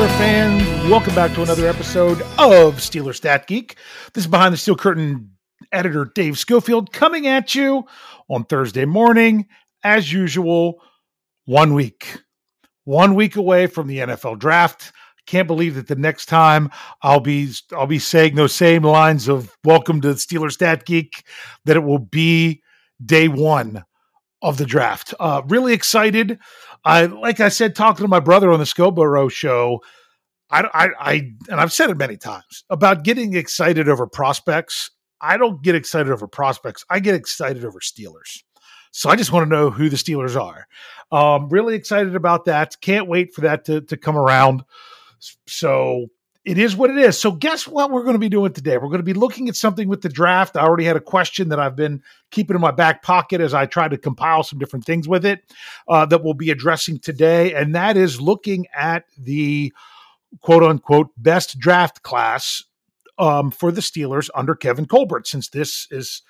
Steeler fans, welcome back to another episode of Steeler Stat Geek. This is behind the steel curtain editor Dave Schofield coming at you on Thursday morning, as usual, one week. One week away from the NFL draft. Can't believe that the next time I'll be I'll be saying those same lines of welcome to Steeler Stat Geek, that it will be day one of the draft. Uh, really excited. I like I said, talking to my brother on the Scoboro show. I, I, I, and I've said it many times about getting excited over prospects. I don't get excited over prospects. I get excited over Steelers. So I just want to know who the Steelers are. Um, really excited about that. Can't wait for that to, to come around. So it is what it is. So, guess what we're going to be doing today? We're going to be looking at something with the draft. I already had a question that I've been keeping in my back pocket as I try to compile some different things with it uh, that we'll be addressing today. And that is looking at the quote unquote best draft class um, for the Steelers under Kevin Colbert, since this is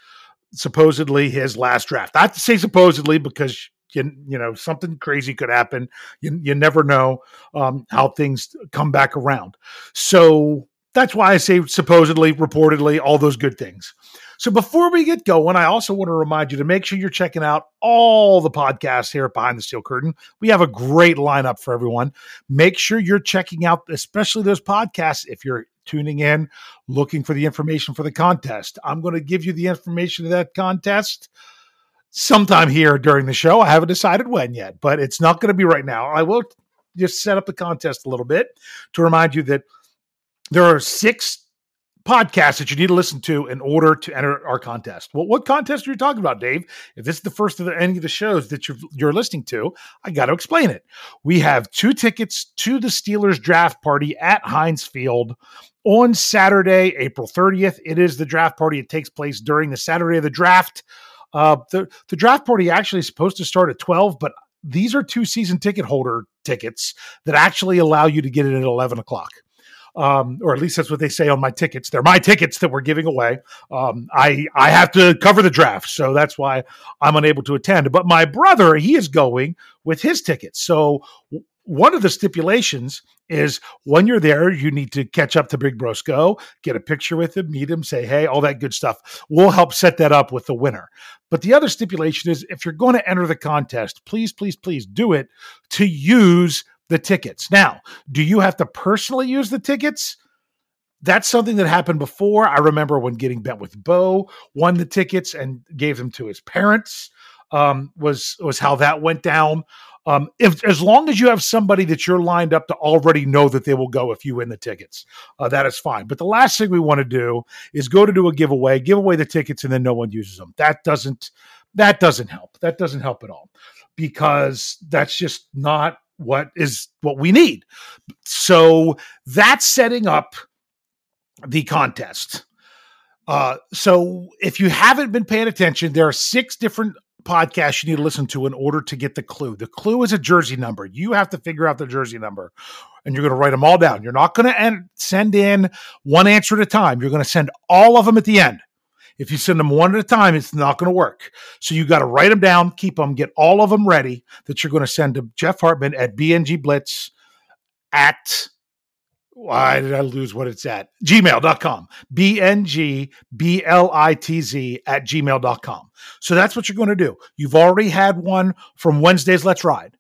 supposedly his last draft. I have to say supposedly because you, you know something crazy could happen. You, you never know um, how things come back around. So that's why i say supposedly reportedly all those good things. So before we get going i also want to remind you to make sure you're checking out all the podcasts here behind the steel curtain. We have a great lineup for everyone. Make sure you're checking out especially those podcasts if you're tuning in looking for the information for the contest. I'm going to give you the information of that contest sometime here during the show. I haven't decided when yet, but it's not going to be right now. I will just set up the contest a little bit to remind you that there are six podcasts that you need to listen to in order to enter our contest. Well, what contest are you talking about, Dave? If this is the first of the, any of the shows that you're, you're listening to, I got to explain it. We have two tickets to the Steelers draft party at Heinz Field on Saturday, April 30th. It is the draft party. It takes place during the Saturday of the draft. Uh, the the draft party actually is supposed to start at twelve, but these are two season ticket holder tickets that actually allow you to get it at eleven o'clock. Um, or at least that's what they say on my tickets. They're my tickets that we're giving away. Um, I I have to cover the draft, so that's why I'm unable to attend. But my brother, he is going with his tickets. So one of the stipulations is when you're there, you need to catch up to Big Brosco, get a picture with him, meet him, say, hey, all that good stuff. We'll help set that up with the winner. But the other stipulation is if you're going to enter the contest, please, please, please do it to use the tickets. Now, do you have to personally use the tickets? That's something that happened before. I remember when getting bet with Bo won the tickets and gave them to his parents. Um, was was how that went down. Um, if as long as you have somebody that you're lined up to already know that they will go if you win the tickets, uh, that is fine. But the last thing we want to do is go to do a giveaway, give away the tickets, and then no one uses them. That doesn't that doesn't help. That doesn't help at all because that's just not what is what we need. So that's setting up the contest. Uh, so if you haven't been paying attention, there are six different podcast you need to listen to in order to get the clue. The clue is a jersey number. You have to figure out the jersey number and you're going to write them all down. You're not going to send in one answer at a time. You're going to send all of them at the end. If you send them one at a time, it's not going to work. So you got to write them down, keep them, get all of them ready that you're going to send to Jeff Hartman at BNG Blitz at why did I lose what it's at? Gmail.com. B N G B L I T Z at gmail.com. So that's what you're going to do. You've already had one from Wednesday's Let's Ride.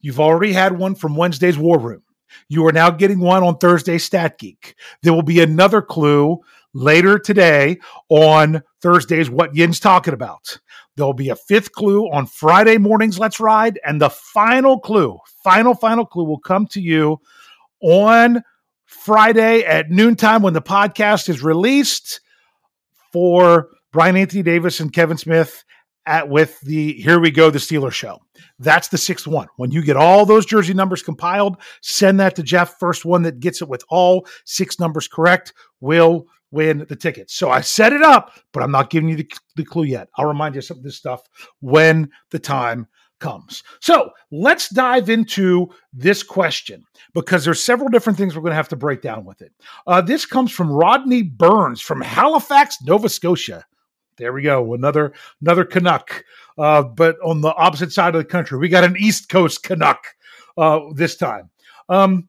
You've already had one from Wednesday's War Room. You are now getting one on Thursday's Stat Geek. There will be another clue later today on Thursday's What Yinz Talking About. There'll be a fifth clue on Friday morning's Let's Ride. And the final clue, final, final clue will come to you on Friday at noontime when the podcast is released for Brian Anthony Davis and Kevin Smith at with the Here We Go, the Steelers show. That's the sixth one. When you get all those jersey numbers compiled, send that to Jeff. First one that gets it with all six numbers correct will win the tickets. So I set it up, but I'm not giving you the, the clue yet. I'll remind you of some of this stuff when the time comes. So let's dive into this question because there's several different things we're going to have to break down with it. Uh, this comes from Rodney Burns from Halifax, Nova Scotia. There we go, another another Canuck, uh, but on the opposite side of the country. We got an East Coast Canuck uh, this time. Um,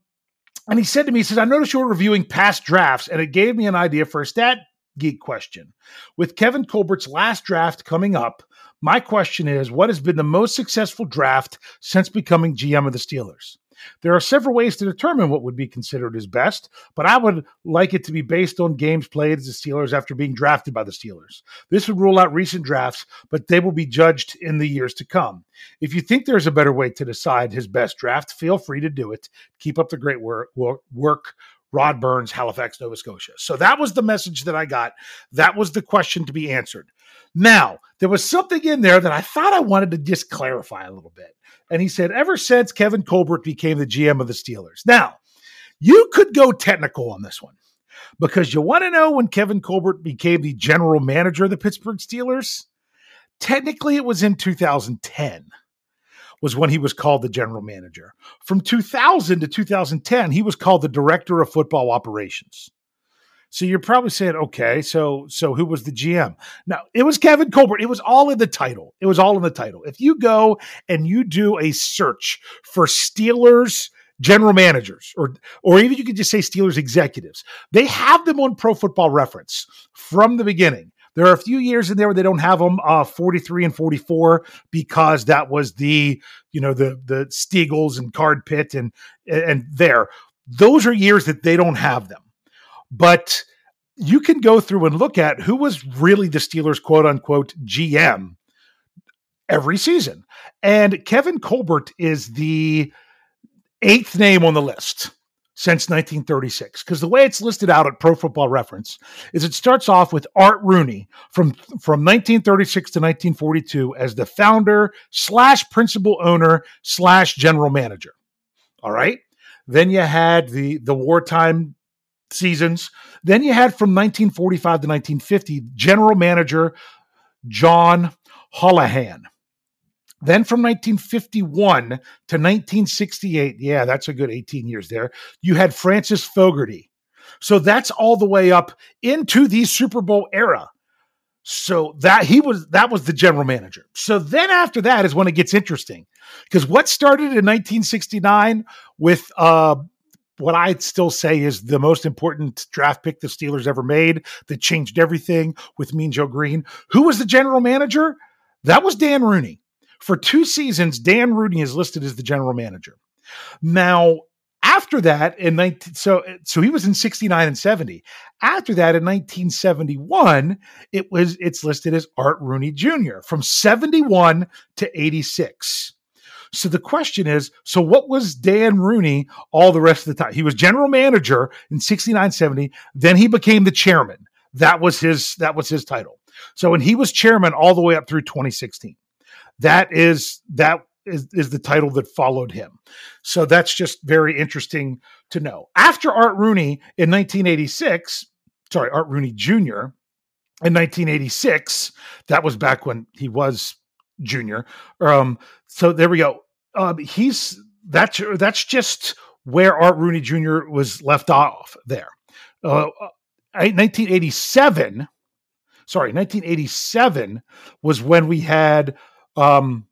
and he said to me, he says, I noticed you were reviewing past drafts, and it gave me an idea for a stat geek question. With Kevin Colbert's last draft coming up, my question is what has been the most successful draft since becoming GM of the Steelers? There are several ways to determine what would be considered as best, but I would like it to be based on games played as the Steelers after being drafted by the Steelers. This would rule out recent drafts, but they will be judged in the years to come. If you think there's a better way to decide his best draft, feel free to do it. Keep up the great work. work Rod Burns, Halifax, Nova Scotia. So that was the message that I got. That was the question to be answered. Now, there was something in there that I thought I wanted to just clarify a little bit. And he said, ever since Kevin Colbert became the GM of the Steelers. Now, you could go technical on this one because you want to know when Kevin Colbert became the general manager of the Pittsburgh Steelers? Technically, it was in 2010 was when he was called the general manager. From 2000 to 2010, he was called the director of football operations. So you're probably saying, okay, so so who was the GM? Now it was Kevin Colbert. It was all in the title. It was all in the title. If you go and you do a search for Steelers general managers, or or even you could just say Steelers executives, they have them on Pro Football Reference from the beginning. There are a few years in there where they don't have them, uh, 43 and 44, because that was the, you know, the the Steagles and Card-Pitt and and there. Those are years that they don't have them but you can go through and look at who was really the Steelers' quote unquote GM every season. And Kevin Colbert is the eighth name on the list since 1936 because the way it's listed out at Pro Football Reference is it starts off with Art Rooney from from 1936 to 1942 as the founder slash principal owner slash general manager. All right. Then you had the the wartime seasons. Then you had from 1945 to 1950 general manager John Holohan. Then from 1951 to 1968, yeah, that's a good 18 years there, you had Francis Fogarty. So that's all the way up into the Super Bowl era. So that he was that was the general manager. So then after that is when it gets interesting. Because what started in 1969 with uh what I'd still say is the most important draft pick the Steelers ever made that changed everything with Mean Joe Green. Who was the general manager? That was Dan Rooney. For two seasons, Dan Rooney is listed as the general manager. Now, after that, in 19, so so he was in 69 and 70. After that, in 1971, it was it's listed as Art Rooney Jr. from 71 to 86. So the question is so what was Dan Rooney all the rest of the time? He was general manager in 69 70, then he became the chairman. That was his that was his title. So when he was chairman all the way up through 2016. That is that is, is the title that followed him. So that's just very interesting to know. After Art Rooney in 1986, sorry, Art Rooney Jr. in 1986, that was back when he was junior. Um, so there we go um, he's that's that's just where Art Rooney Jr. was left off there. Uh, 1987, uh, sorry, 1987 was when we had um,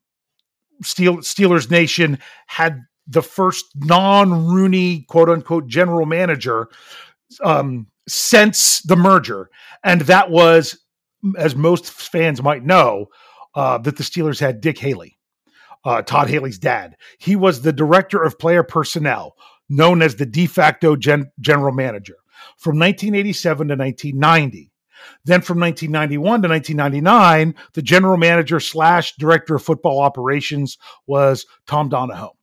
Steel, Steelers Nation had the first non-Rooney quote unquote general manager um, since the merger, and that was, as most fans might know, uh, that the Steelers had Dick Haley uh, Todd Haley's dad. He was the director of player personnel, known as the de facto gen- general manager from 1987 to 1990. Then from 1991 to 1999, the general manager slash director of football operations was Tom Donahoe.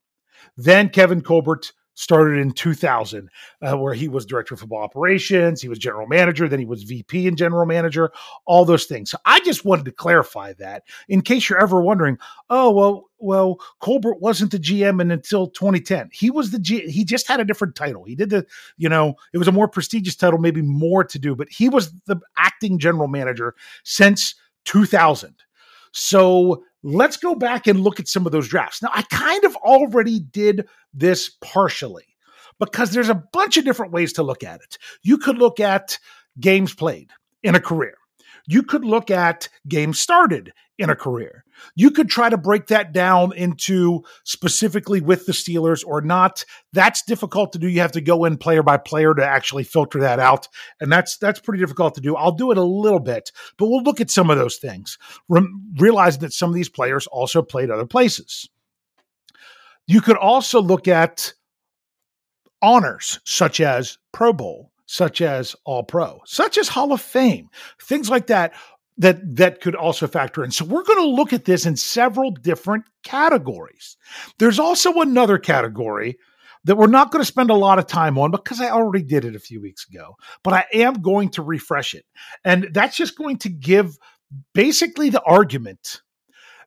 Then Kevin Colbert started in 2000, uh, where he was director of football operations, he was general manager, then he was VP and general manager, all those things. So I just wanted to clarify that in case you're ever wondering, oh well, well, Colbert wasn't the GM until 2010. He was the G. He just had a different title. He did the, you know, it was a more prestigious title, maybe more to do, but he was the acting general manager since 2000. So let's go back and look at some of those drafts. Now, I kind of already did this partially because there's a bunch of different ways to look at it. You could look at games played in a career. You could look at games started in a career. You could try to break that down into specifically with the Steelers or not. That's difficult to do. You have to go in player by player to actually filter that out, and that's that's pretty difficult to do. I'll do it a little bit, but we'll look at some of those things, Re- realizing that some of these players also played other places. You could also look at honors such as Pro Bowl, such as All Pro, such as Hall of Fame, things like that that that could also factor in. So we're going to look at this in several different categories. There's also another category that we're not going to spend a lot of time on because I already did it a few weeks ago, but I am going to refresh it. And that's just going to give basically the argument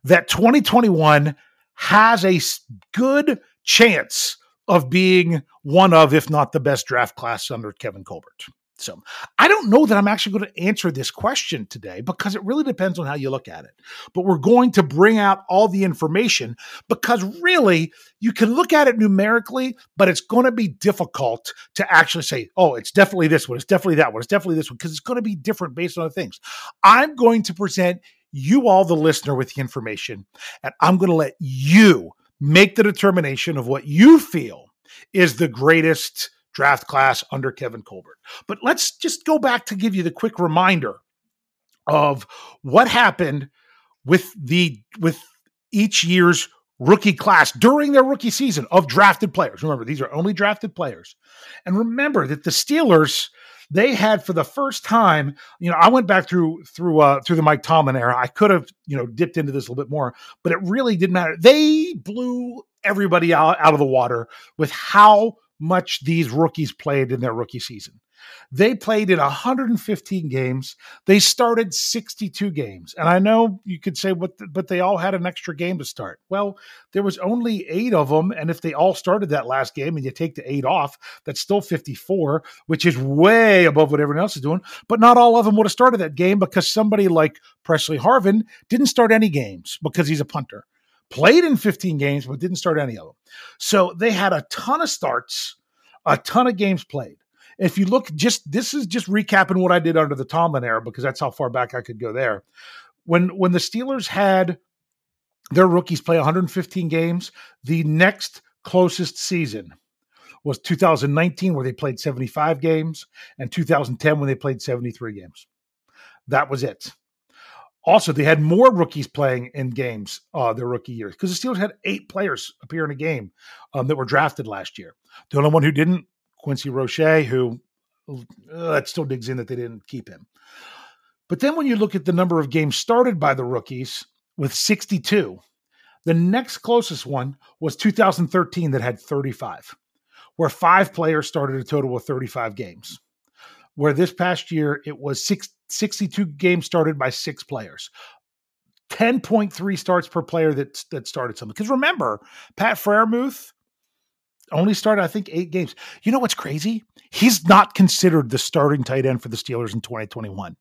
that 2021 has a good chance of being one of, if not the best draft class under Kevin Colbert. So I don't know that I'm actually going to answer this question today because it really depends on how you look at it. But we're going to bring out all the information because really you can look at it numerically, but it's going to be difficult to actually say, oh, it's definitely this one, it's definitely that one, it's definitely this one, because it's going to be different based on things. I'm going to present you all, the listener, with the information, and I'm going to let you make the determination of what you feel is the greatest draft class under Kevin Colbert. But let's just go back to give you the quick reminder of what happened with the with each year's rookie class during their rookie season of drafted players. Remember, these are only drafted players. And remember that the Steelers they had for the first time, you know, I went back through through uh through the Mike Tomlin era. I could have, you know, dipped into this a little bit more, but it really didn't matter. They blew everybody out, out of the water with how much these rookies played in their rookie season. They played in 115 games. They started 62 games. And I know you could say, but, but they all had an extra game to start. Well, there was only eight of them. And if they all started that last game and you take the eight off, that's still 54, which is way above what everyone else is doing. But not all of them would have started that game because somebody like Pressley Harvin didn't start any games because he's a punter played in 15 games, but didn't start any of them. So they had a ton of starts, a ton of games played. If you look, just this is just recapping what I did under the Tomlin era because that's how far back I could go there. When when the Steelers had their rookies play 115 games, the next closest season was 2019 where they played 75 games and 2010 when they played 73 games. That was it. Also, they had more rookies playing in games uh, their rookie year because the Steelers had eight players appear in a game um, that were drafted last year. The only one who didn't, Quincy Roche, who that still digs in that they didn't keep him. But then when you look at the number of games started by the rookies with 62, the next closest one was 2013 that had 35, where five players started a total of 35 games. Where this past year it was six, 62 games started by six players. 10.3 starts per player that that started something. Because remember, Pat Freiermuth only started, I think, eight games. You know what's crazy? He's not considered the starting tight end for the Steelers in 2021.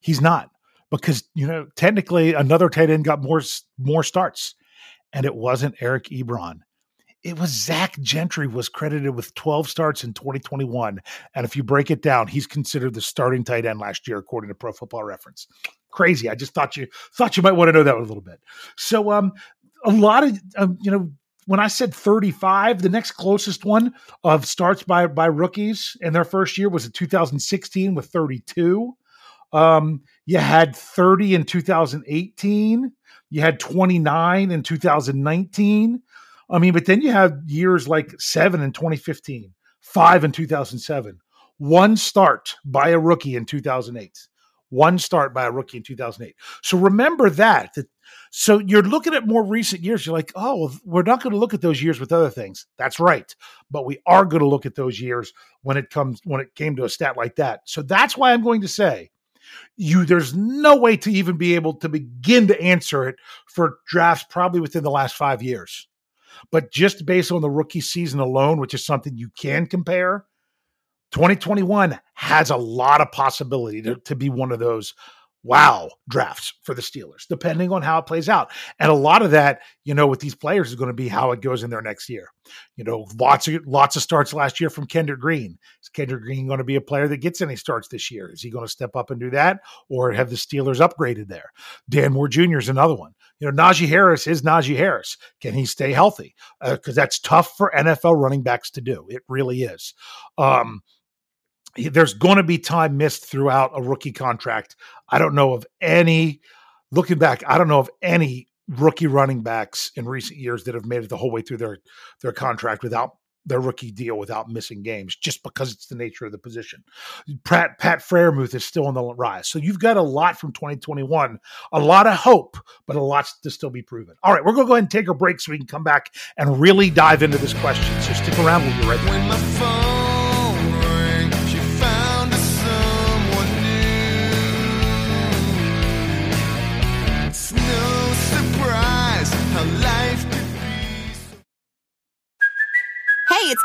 He's not because you know technically another tight end got more more starts, and it wasn't Eric Ebron it was Zach Gentry was credited with 12 starts in 2021. And if you break it down, he's considered the starting tight end last year, according to Pro Football Reference. Crazy. I just thought you thought you might want to know that a little bit. So um a lot of um, you know when I said 35, the next closest one of starts by by rookies in their first year was in 2016 with 32. Um, you had 30 in 2018. You had 29 in 2019. I mean, but then you have years like seven in 2015, five in 2007, one start by a rookie in 2008, one start by a rookie in 2008. So remember that. that so you're looking at more recent years. You're like, oh, we're not going to look at those years with other things. That's right, but we are going to look at those years when it comes when it came to a stat like that. So that's why I'm going to say you there's no way to even be able to begin to answer it for drafts probably within the last five years but just based on the rookie season alone, which is something you can compare, 2021 has a lot of possibility to, to be one of those wow drafts for the Steelers, depending on how it plays out. And a lot of that, you know, with these players is going to be how it goes in their next year. You know, lots of lots of starts last year from Kendrick Green. Is Kendrick Green going to be a player that gets any starts this year? Is he going to step up and do that, or have the Steelers upgraded there? Dan Moore Jr. is another one. You know, Najee Harris is Najee Harris. Can he stay healthy? Because uh, that's tough for NFL running backs to do. It really is. Um, there's going to be time missed throughout a rookie contract. I don't know of any, looking back, I don't know of any rookie running backs in recent years that have made it the whole way through their their contract without their rookie deal without missing games just because it's the nature of the position. Pat Pat Freiermuth is still on the rise. So you've got a lot from 2021, a lot of hope, but a lot to still be proven. All right, we're going to go ahead and take a break so we can come back and really dive into this question. So stick around. We'll be right back.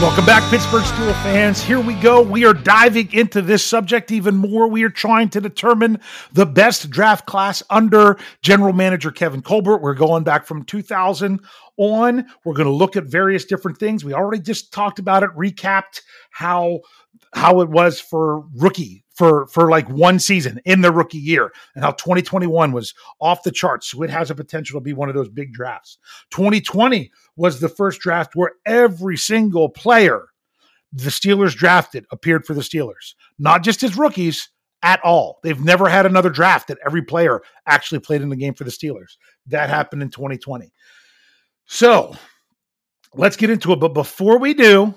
Welcome back, Pittsburgh Steelers fans. Here we go. We are diving into this subject even more. We are trying to determine the best draft class under general manager Kevin Colbert. We're going back from 2000 on. We're going to look at various different things. We already just talked about it, recapped how how it was for rookie for for like one season in the rookie year and how 2021 was off the charts. So it has a potential to be one of those big drafts. 2020 was the first draft where every single player the Steelers drafted appeared for the Steelers not just as rookies at all. They've never had another draft that every player actually played in the game for the Steelers. That happened in 2020 so let's get into it but before we do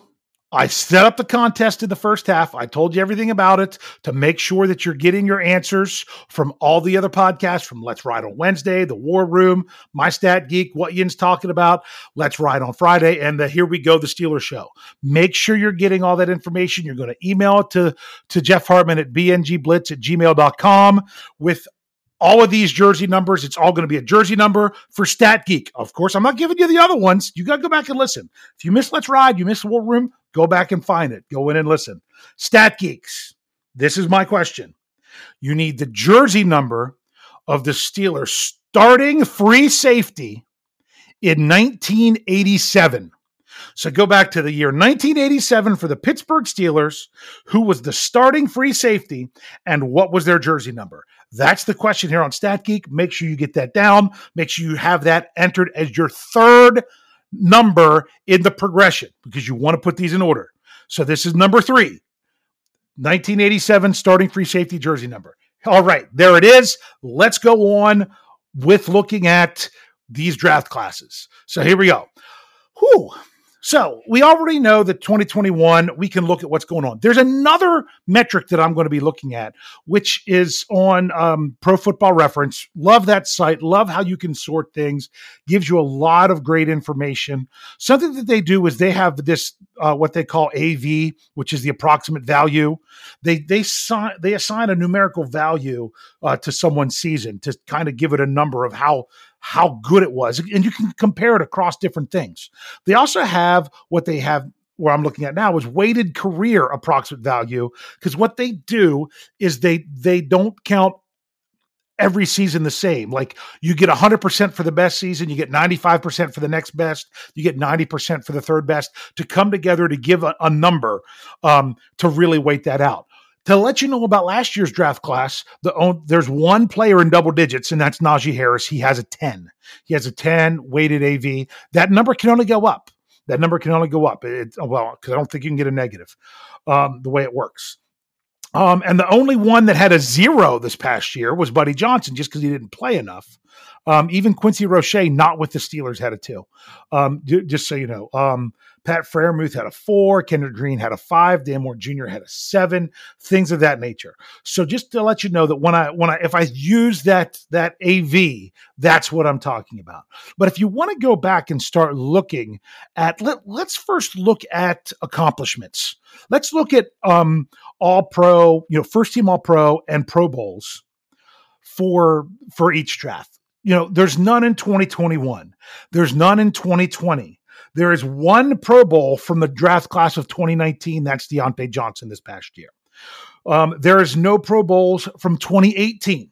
I set up the contest in the first half. I told you everything about it to make sure that you're getting your answers from all the other podcasts from Let's Ride on Wednesday, The War Room, My Stat Geek, What Yinz talking about, Let's Ride on Friday, and the Here We Go, The Steelers Show. Make sure you're getting all that information. You're going to email it to, to Jeff Hartman at bngblitz at gmail.com with all of these jersey numbers. It's all going to be a jersey number for Stat Geek. Of course, I'm not giving you the other ones. You got to go back and listen. If you miss Let's Ride, you miss War Room, go back and find it. Go in and listen. Stat Geeks, this is my question. You need the jersey number of the Steelers starting free safety in 1987. So go back to the year 1987 for the Pittsburgh Steelers. Who was the starting free safety and what was their jersey number? That's the question here on StatGeek. Make sure you get that down. Make sure you have that entered as your third number in the progression because you want to put these in order. So this is number three 1987 starting free safety jersey number. All right, there it is. Let's go on with looking at these draft classes. So here we go. Whew. So we already know that 2021, we can look at what's going on. There's another metric that I'm going to be looking at, which is on um, Pro Football Reference. Love that site. Love how you can sort things. Gives you a lot of great information. Something that they do is they have this uh, what they call AV, which is the approximate value. They they assign they assign a numerical value uh, to someone's season to kind of give it a number of how how good it was. And you can compare it across different things. They also have what they have where I'm looking at now is weighted career approximate value because what they do is they they don't count every season the same. Like you get 100% for the best season, you get 95% for the next best, you get 90% for the third best to come together to give a, a number um, to really weight that out. To let you know about last year's draft class, the there's one player in double digits, and that's Najee Harris. He has a 10. He has a 10 weighted AV. That number can only go up. That number can only go up. It, well, because I don't think you can get a negative um, the way it works. Um, and the only one that had a zero this past year was Buddy Johnson, just because he didn't play enough. Um, even Quincy Roche, not with the Steelers, had a two. Um, just so you know, um, Pat Freiermuth had a four, Kendrick Green had a five, Dan Moore Jr. had a seven, things of that nature. So just to let you know that when I when I if I use that that AV, that's what I'm talking about. But if you want to go back and start looking at let, let's first look at accomplishments. Let's look at um all pro, you know, first team all pro and pro bowls for for each draft. You know, there's none in 2021. There's none in 2020. There is one Pro Bowl from the draft class of 2019. That's Diontae Johnson this past year. Um, there is no Pro Bowls from 2018.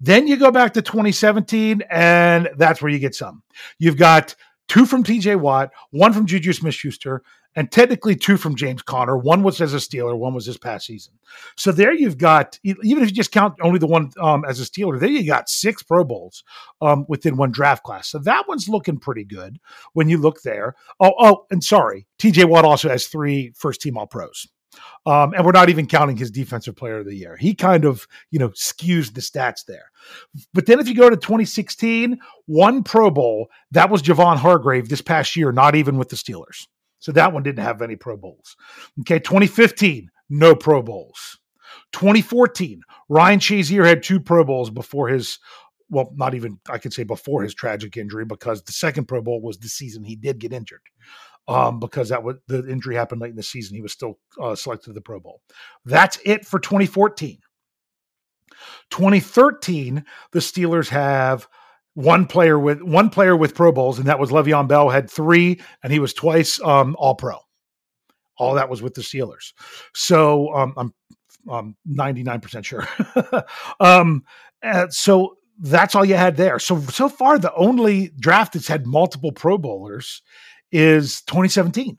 Then you go back to 2017, and that's where you get some. You've got two from TJ Watt, one from Juju Smith Schuster, and technically two from James Conner. One was as a Steeler, one was this past season. So there you've got, even if you just count only the one um, as a Steeler, there you got six Pro Bowls um, within one draft class. So that one's looking pretty good when you look there. Oh, oh, and sorry, TJ Watt also has three first team All Pros. Um, and we're not even counting his defensive player of the year. He kind of, you know, skews the stats there. But then if you go to 2016, one Pro Bowl, that was Javon Hargrave this past year, not even with the Steelers. So that one didn't have any Pro Bowls. Okay, 2015, no Pro Bowls. 2014, Ryan Shazier had two Pro Bowls before his, well, not even, I could say before his tragic injury, because the second Pro Bowl was the season he did get injured. Um, because that was the injury happened late in the season. He was still uh, selected to the Pro Bowl. That's it for 2014. 2013, the Steelers have one player with one player with Pro Bowls, and that was Le'Veon Bell. Had three, and he was twice um, All Pro. All that was with the Steelers. So um, I'm I'm 99% sure. um, so that's all you had there. So so far, the only draft that's had multiple Pro Bowlers is 2017.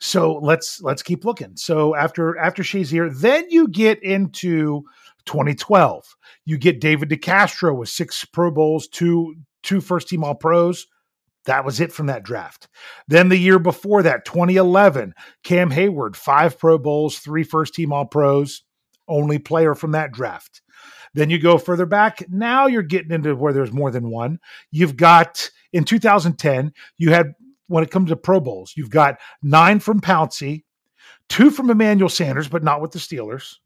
So let's let's keep looking. So after after Shazier, then you get into 2012. You get David DeCastro with six Pro Bowls, two two first team All Pros. That was it from that draft. Then the year before that, 2011, Cam Heyward, five Pro Bowls, three first team All Pros, only player from that draft. Then you go further back. Now you're getting into where there's more than one. You've got in 2010, you had when it comes to Pro Bowls, you've got nine from Pouncey, two from Emmanuel Sanders, but not with the Steelers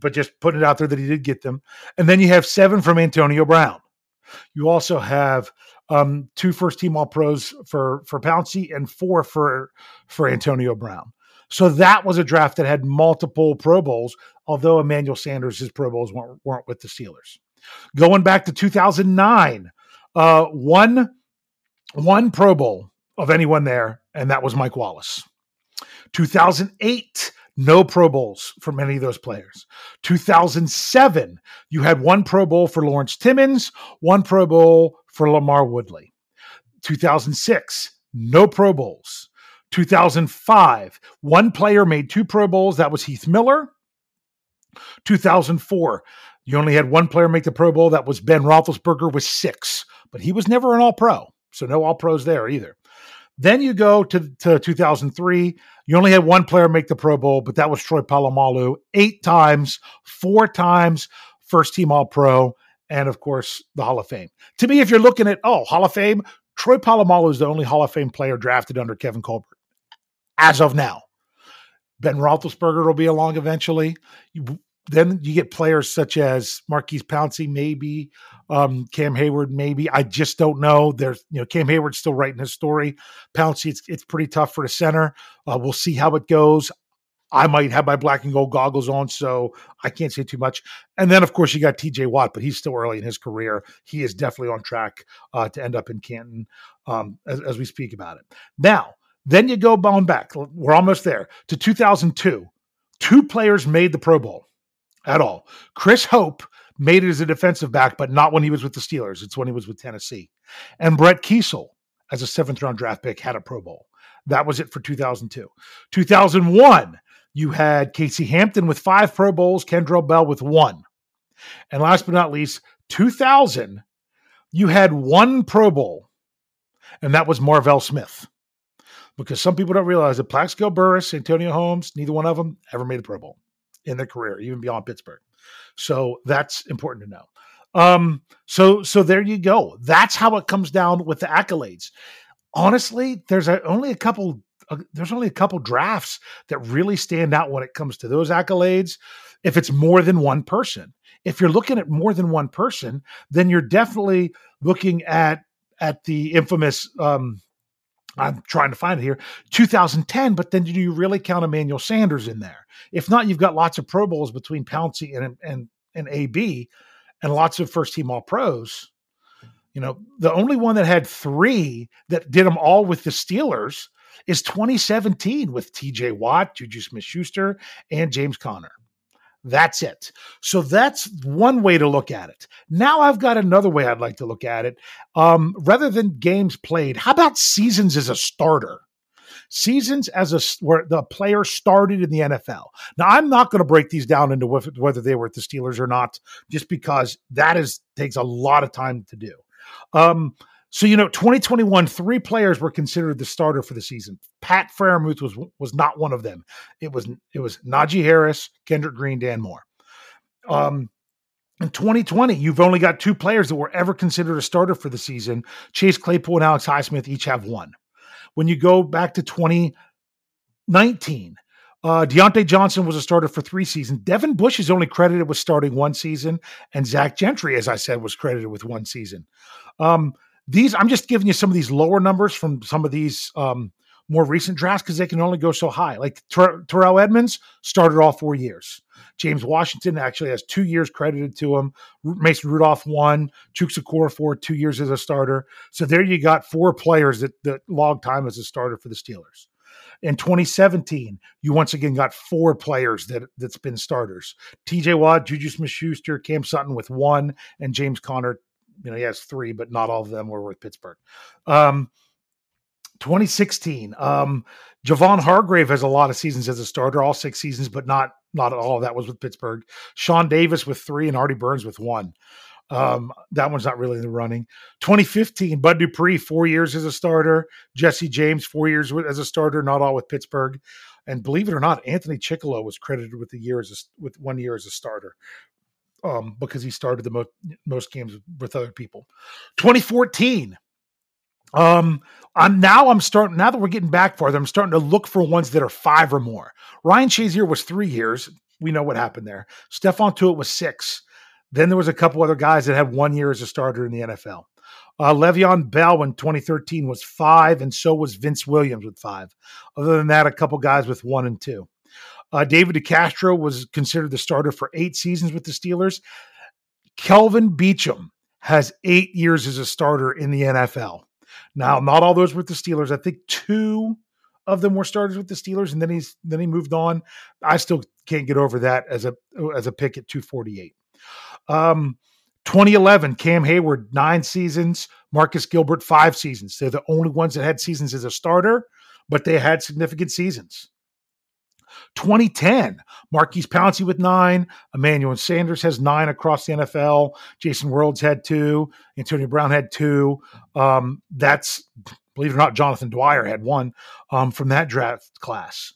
but just putting it out there that he did get them. And then you have seven from Antonio Brown. You also have um, two first team All Pros for for Pouncey and four for for Antonio Brown. So that was a draft that had multiple Pro Bowls, although Emmanuel Sanders' Pro Bowls weren't, weren't with the Steelers. Going back to 2009, uh, one one Pro Bowl of anyone there, and that was Mike Wallace. 2008, no Pro Bowls for many of those players. 2007, you had one Pro Bowl for Lawrence Timmons, one Pro Bowl for LaMarr Woodley. 2006, no Pro Bowls. 2005, one player made two Pro Bowls. That was Heath Miller. 2004, you only had one player make the Pro Bowl. That was Ben Roethlisberger with six, but he was never an All Pro. So no All Pros there either. Then you go to, to 2003. You only had one player make the Pro Bowl, but that was Troy Polamalu eight times, four times first team All Pro, and of course the Hall of Fame. To me, if you're looking at oh Hall of Fame, Troy Polamalu is the only Hall of Fame player drafted under Kevin Colbert as of now. Ben Roethlisberger will be along eventually. Then you get players such as Maurkice Pouncey, maybe um, Cam Heyward, maybe. I just don't know. There's, you know, Cam Heyward's still writing his story. Pouncey, it's, it's pretty tough for the center. Uh, we'll see how it goes. I might have my black and gold goggles on, so I can't say too much. And then, of course, you got TJ Watt, but he's still early in his career. He is definitely on track uh, to end up in Canton um, as, as we speak about it. Now, then you go on back. We're almost there to 2002. Two players made the Pro Bowl at all. Chris Hope made it as a defensive back, but not when he was with the Steelers. It's when he was with Tennessee. And Brett Keisel, as a seventh round draft pick, had a Pro Bowl. That was it for 2002. 2001, you had Casey Hampton with five Pro Bowls, Kendrell Bell with one. And last but not least, 2000, you had one Pro Bowl, and that was Marvel Smith. Because some people don't realize that Plaxico Burress, Antonio Holmes, neither one of them ever made a Pro Bowl in their career, even beyond Pittsburgh. So that's important to know. Um, so so there you go. That's how it comes down with the accolades. Honestly, there's a, only a couple. Uh, there's only a couple drafts that really stand out when it comes to those accolades. If it's more than one person, if you're looking at more than one person, then you're definitely looking at at the infamous. Um, I'm trying to find it here, 2010. But then do you really count Emmanuel Sanders in there? If not, you've got lots of Pro Bowls between Pouncey and and and AB and lots of first team all pros. You know, the only one that had three that did them all with the Steelers is 2017 with TJ Watt, Juju Smith Schuster, and James Conner. That's it. So that's one way to look at it. Now I've got another way I'd like to look at it. Um, rather than games played, how about seasons as a starter? seasons as a where the player started in the NFL. Now, I'm not going to break these down into whether they were at the Steelers or not, just because that is takes a lot of time to do. Um, so you know, 2021, three players were considered the starter for the season. Pat Freiermuth was was not one of them. It was it was Najee Harris, Kendrick Green, Dan Moore. Um, in 2020, you've only got two players that were ever considered a starter for the season. Chase Claypool and Alex Highsmith each have one. When you go back to 2019, uh, Diontae Johnson was a starter for three seasons. Devin Bush is only credited with starting one season, and Zach Gentry, as I said, was credited with one season. Um, these, I'm just giving you some of these lower numbers from some of these um, more recent drafts because they can only go so high. Like Ter- Terrell Edmunds started all four years. James Washington actually has two years credited to him. Mason Rudolph one, Chuks Okorafor two years as a starter. So there you got four players that, that log time as a starter for the Steelers. In 2017, you once again got four players that that's been starters: T.J. Watt, Juju Smith-Schuster, Cam Sutton with one, and James Conner. You know he has three, but not all of them were with Pittsburgh. Um, 2016. Um, Javon Hargrave has a lot of seasons as a starter, all six seasons, but not not all of that was with Pittsburgh. Sean Davis with three and Artie Burns with one. Um, that one's not really in the running. 2015, Bud Dupree, four years as a starter. Jesse James, four years as a starter, not all with Pittsburgh. And believe it or not, Anthony Chickillo was credited with the year as a, with one year as a starter um, because he started the most most games with other people. 2014, um, I'm now I'm starting now that we're getting back farther, I'm starting to look for ones that are five or more. Ryan Shazier was three years. We know what happened there. Stephon Tuitt was six. Then there was a couple other guys that had one year as a starter in the NFL. Uh, Le'Veon Bell in 2013 was five, and so was Vince Williams with five. Other than that, a couple guys with one and two. Uh, David DeCastro was considered the starter for eight seasons with the Steelers. Kelvin Beachum has eight years as a starter in the NFL. Now, not all those were with the Steelers. I think two of them were starters with the Steelers, and then he's then he moved on. I still can't get over that as a as a pick at 248. Um, 2011, Cam Heyward, nine seasons. Marcus Gilbert, five seasons. They're the only ones that had seasons as a starter, but they had significant seasons. 2010, Maurkice Pouncey with nine. Emmanuel Sanders has nine across the NFL. Jason Worilds had two. Antonio Brown had two. Um, that's, believe it or not, Jonathan Dwyer had one um, from that draft class.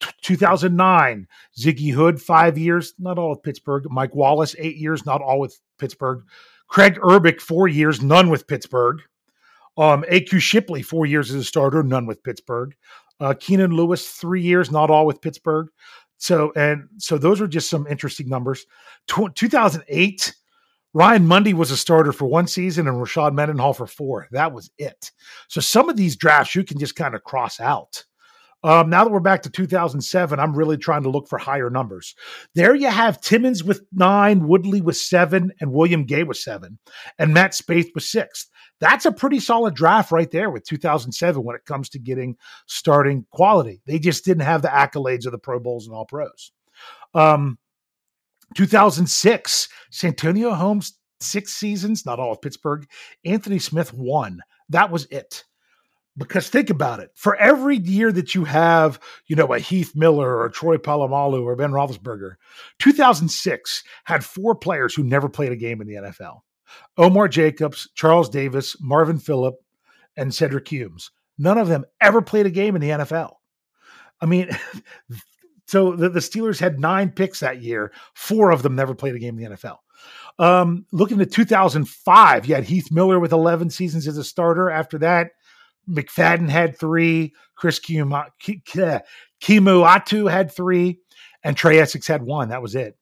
T- 2009, Ziggy Hood, five years, not all with Pittsburgh. Mike Wallace, eight years, not all with Pittsburgh. Craig Urbik, four years, none with Pittsburgh. Um, AQ Shipley, four years as a starter, none with Pittsburgh. Uh, Keenan Lewis, three years, not all with Pittsburgh. So, and so those are just some interesting numbers. Tw- 2008, Ryan Mundy was a starter for one season and Rashard Mendenhall for four. That was it. So some of these drafts you can just kind of cross out. Um, now that we're back to 2007, I'm really trying to look for higher numbers. There you have Timmons with nine, Woodley with seven, and William Gay with seven, and Matt Spaeth with six that's a pretty solid draft right there with 2007 when it comes to getting starting quality. They just didn't have the accolades of the Pro Bowls and All Pros. Um, 2006, Santonio Holmes, six seasons, not all of Pittsburgh. Anthony Smith, one. That was it. Because think about it. For every year that you have, you know, a Heath Miller or Troy Polamalu or Ben Roethlisberger, 2006 had four players who never played a game in the NFL. Omar Jacobs, Charles Davis, Marvin Phillip, and Cedric Humes. None of them ever played a game in the NFL. I mean, so the, the, Steelers had nine picks that year. Four of them never played a game in the NFL. Um, looking at 2005, you had Heath Miller with 11 seasons as a starter. After that, McFadden had three, Chris Kemoeatu had three, and Trai Essex had one. That was it.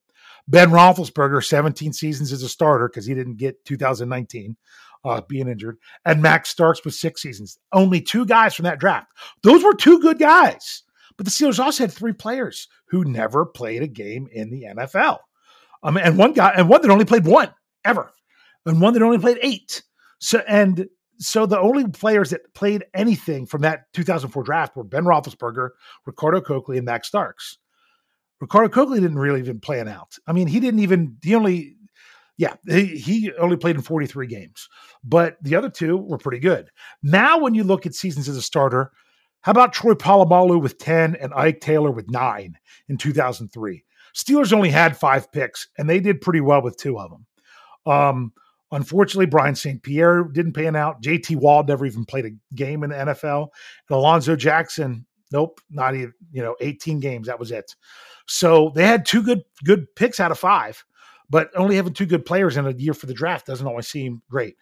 Ben Roethlisberger, 17 seasons as a starter because he didn't get 2019 uh, being injured, and Max Starks with six seasons. Only two guys from that draft. Those were two good guys. But the Steelers also had three players who never played a game in the NFL. Um, and one guy, and one that only played one ever, and one that only played eight. So, and so the only players that played anything from that 2004 draft were Ben Roethlisberger, Ricardo Colclough, and Max Starks. Ricardo Colclough didn't really even play an out. I mean, he didn't even, he only, yeah, he, he only played in 43 games, but the other two were pretty good. Now, when you look at seasons as a starter, how about Troy Polamalu with 10 and Ike Taylor with nine in 2003? Steelers only had five picks, and they did pretty well with two of them. Um, Unfortunately, Brian St. Pierre didn't pan out. JT Wall never even played a game in the NFL. And Alonzo Jackson, nope, not even, you know, 18 games. That was it. So they had two good good picks out of five, but only having two good players in a year for the draft doesn't always seem great.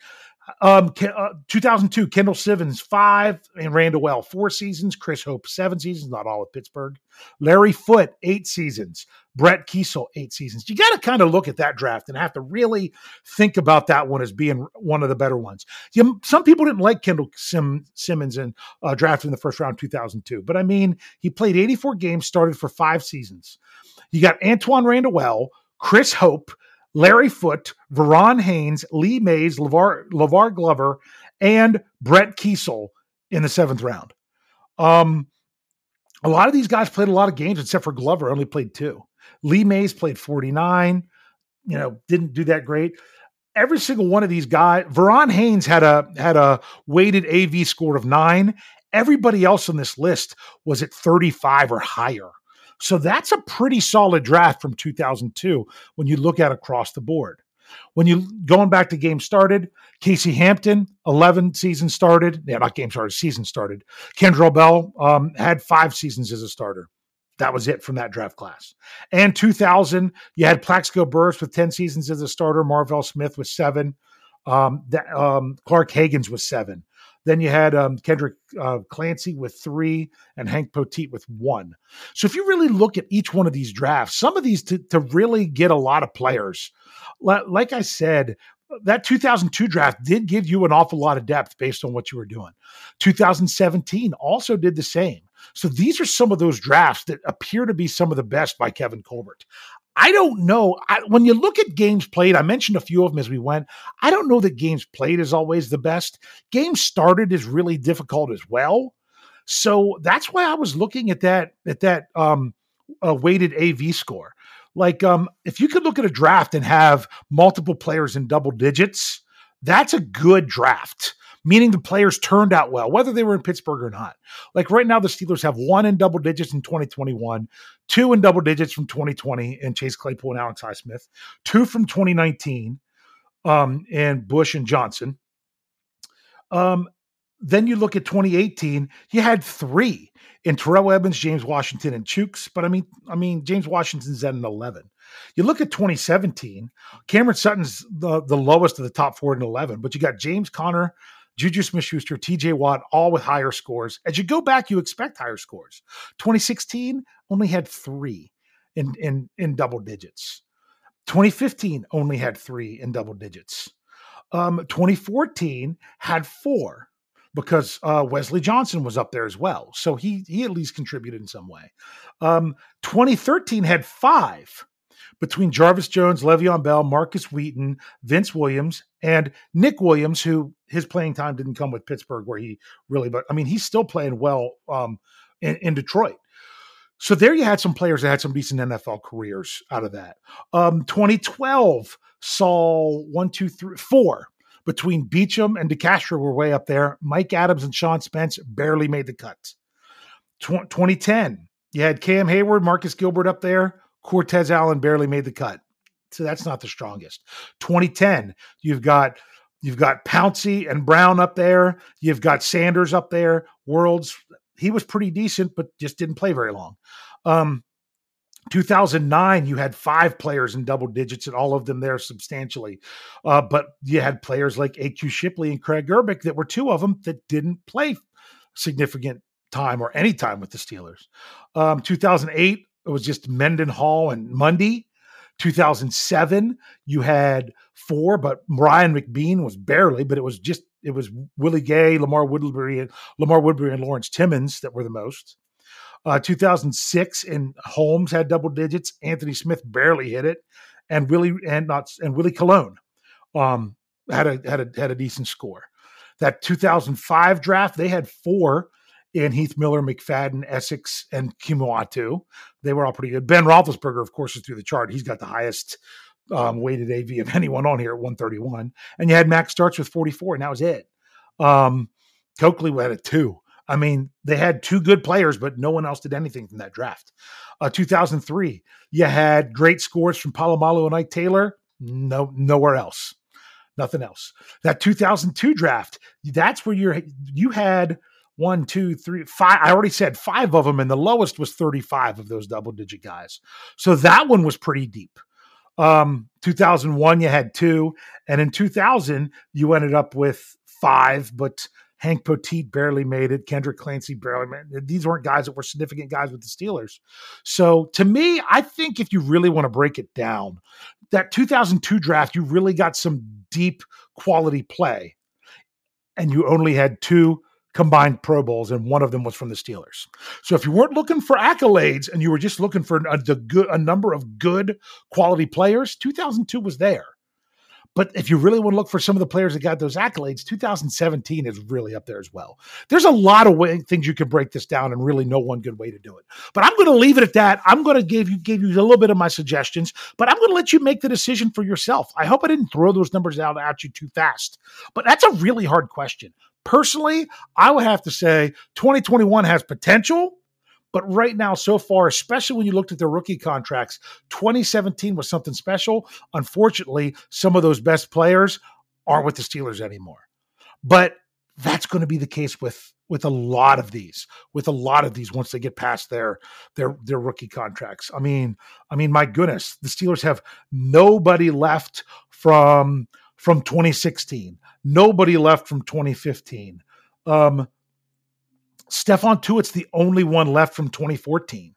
Um, uh, 2002, Kendall Simmons, five, and Randle El, four seasons. Chris Hope, seven seasons, not all with Pittsburgh. Larry Foote, eight seasons. Brett Keisel, eight seasons. You got to kind of look at that draft and have to really think about that one as being one of the better ones. You, some people didn't like Kendall Sim, Simmons in uh, drafted in the first round 2002, but I mean, he played 84 games, started for five seasons. You got Antoine Randall Well, Chris Hope, Larry Foote, Verron Haynes, Lee Mays, LeVar, LeVar Glover, and Brett Keisel in the seventh round. Um, a lot of these guys played a lot of games, except for Glover, only played two. Lee Mays played 49, you know, didn't do that great. Every single one of these guys, Verron Haynes had a had a weighted AV score of nine. Everybody else on this list was at 35 or higher. So that's a pretty solid draft from 2002 when you look at across the board. When you going back to game started, Casey Hampton, 11 seasons started. Yeah, not game started, season started. Kendrell Bell um, had five seasons as a starter. That was it from that draft class. And 2000, you had Plaxico Burress with 10 seasons as a starter. Marvel Smith with seven. Um, that, um, Clark Haggans with seven. Then you had um, Kendrick uh, Clancy with three and Hank Poteet with one. So if you really look at each one of these drafts, some of these to, to really get a lot of players, like I said, that 2002 draft did give you an awful lot of depth based on what you were doing. 2017 also did the same. So these are some of those drafts that appear to be some of the best by Kevin Colbert. I don't know. I, when you look at games played, I mentioned a few of them as we went. I don't know that games played is always the best. Games started is really difficult as well. So that's why I was looking at that at that um, uh, weighted AV score. Like, um, if you could look at a draft and have multiple players in double digits, that's a good draft meaning the players turned out well, whether they were in Pittsburgh or not. Like right now, the Steelers have one in double digits in 2021, two in double digits from 2020 in Chase Claypool and Alex Highsmith, two from 2019 um, and Bush and Johnson. Um, then you look at 2018, you had three in Terrell Edmunds, James Washington, and Chuks. But I mean, I mean, James Washington's at an 11. You look at 2017, Cameron Sutton's the, the lowest of the top four in 11, but you got James Conner, Juju Smith Schuster, TJ Watt, all with higher scores. As you go back, you expect higher scores. 2016 only had three in, in, in double digits. 2015 only had three in double digits. Um, 2014 had four because uh, Wesley Johnson was up there as well. So he he at least contributed in some way. Um, 2013 had five between Jarvis Jones, Le'Veon Bell, Markus Wheaton, Vince Williams, and Nick Williams, who his playing time didn't come with Pittsburgh, where he really, but I mean, he's still playing well um, in, in, Detroit. So there you had some players that had some decent NFL careers out of that. Um, 2012 saw one, two, three, four between Beachum and DeCastro were way up there. Mike Adams and Sean Spence barely made the cut. Tw- 2010, you had Cam Heyward, Marcus Gilbert up there. Cortez Allen barely made the cut. So that's not the strongest. 2010, you've got you've got Pouncey and Brown up there. You've got Sanders up there. Worilds, he was pretty decent, but just didn't play very long. Um, 2009, you had five players in double digits, and all of them there substantially. Uh, but you had players like AQ Shipley and Kraig Urbik that were two of them that didn't play significant time or any time with the Steelers. Um, 2008, it was just Mendenhall and Mundy. 2007, you had four, but Ryan McBean was barely, but it was just it was Willie Gay, LaMarr Woodley, and LaMarr Woodley and Lawrence Timmons that were the most. Uh, 2006 and Holmes had double digits. Anthony Smith barely hit it, and Willie and not and Willie Colon um, had a had a had a decent score. That 2005 draft, they had four in Heath Miller, McFadden, Essex, and Kemoeatu. They were all pretty good. Ben Roethlisberger, of course, is through the chart. He's got the highest um, weighted AV of anyone on here at 131. And you had Max Starks with 44, and that was it. Um, Colclough had a two. I mean, they had two good players, but no one else did anything from that draft. Uh, 2003, you had great scores from Polamalu and Ike Taylor. No, nowhere else. Nothing else. That 2002 draft, that's where you're. You had one, two, three, five. I already said five of them, and the lowest was 35 of those double digit guys. So that one was pretty deep. Um, 2001, you had two, and in 2000, you ended up with five, but Hank Poteet barely made it. Kendrick Clancy barely made it. These weren't guys that were significant guys with the Steelers. So to me, I think if you really want to break it down, that 2002 draft, you really got some deep quality play, and you only had two combined Pro Bowls, and one of them was from the Steelers. So if you weren't looking for accolades and you were just looking for a, good, a number of good quality players, 2002 was there. But if you really want to look for some of the players that got those accolades, 2017 is really up there as well. There's a lot of way, things you can break this down and really know one good way to do it. But I'm going to leave it at that. I'm going to give you give you a little bit of my suggestions, but I'm going to let you make the decision for yourself. I hope I didn't throw those numbers out at you too fast. But that's a really hard question. Personally, I would have to say 2021 has potential. But right now, so far, especially when you looked at their rookie contracts, 2017 was something special. Unfortunately, some of those best players aren't with the Steelers anymore. But that's going to be the case with with a lot of these with a lot of these once they get past their their their rookie contracts i mean i mean my goodness the steelers have nobody left from from 2016 Nobody left from 2015. Um, Stephon Tuitt's the only one left from 2014.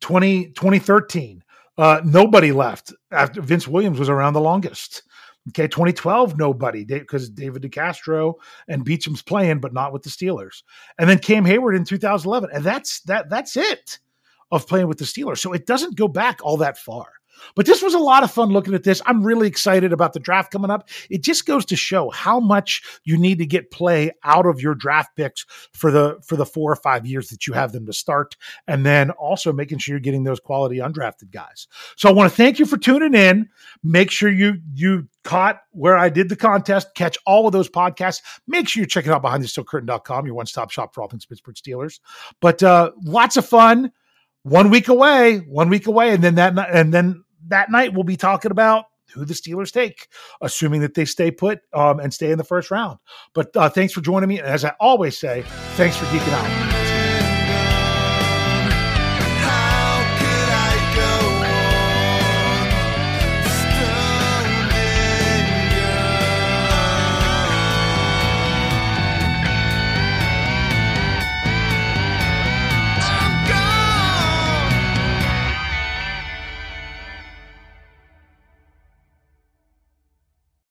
20, 2013, uh, nobody left after Vince Williams was around the longest. Okay, 2012, nobody because David DeCastro and Beachum's playing, but not with the Steelers. And then Cam Heyward in 2011, and that's that. That's it of playing with the Steelers. So it doesn't go back all that far. But this was a lot of fun looking at this. I'm really excited about the draft coming up. It just goes to show how much you need to get play out of your draft picks for the for the four or five years that you have them to start, and then also making sure you're getting those quality undrafted guys. So I want to thank you for tuning in. Make sure you you caught where I did the contest. Catch all of those podcasts. Make sure you're checking out behindthesteelcurtain.com, your one-stop shop for all things Pittsburgh Steelers. But uh, lots of fun. One week away, one week away, and then that and then that night we'll be talking about who the Steelers take, assuming that they stay put um, and stay in the first round. But uh, thanks for joining me. And as I always say, thanks for geeking out.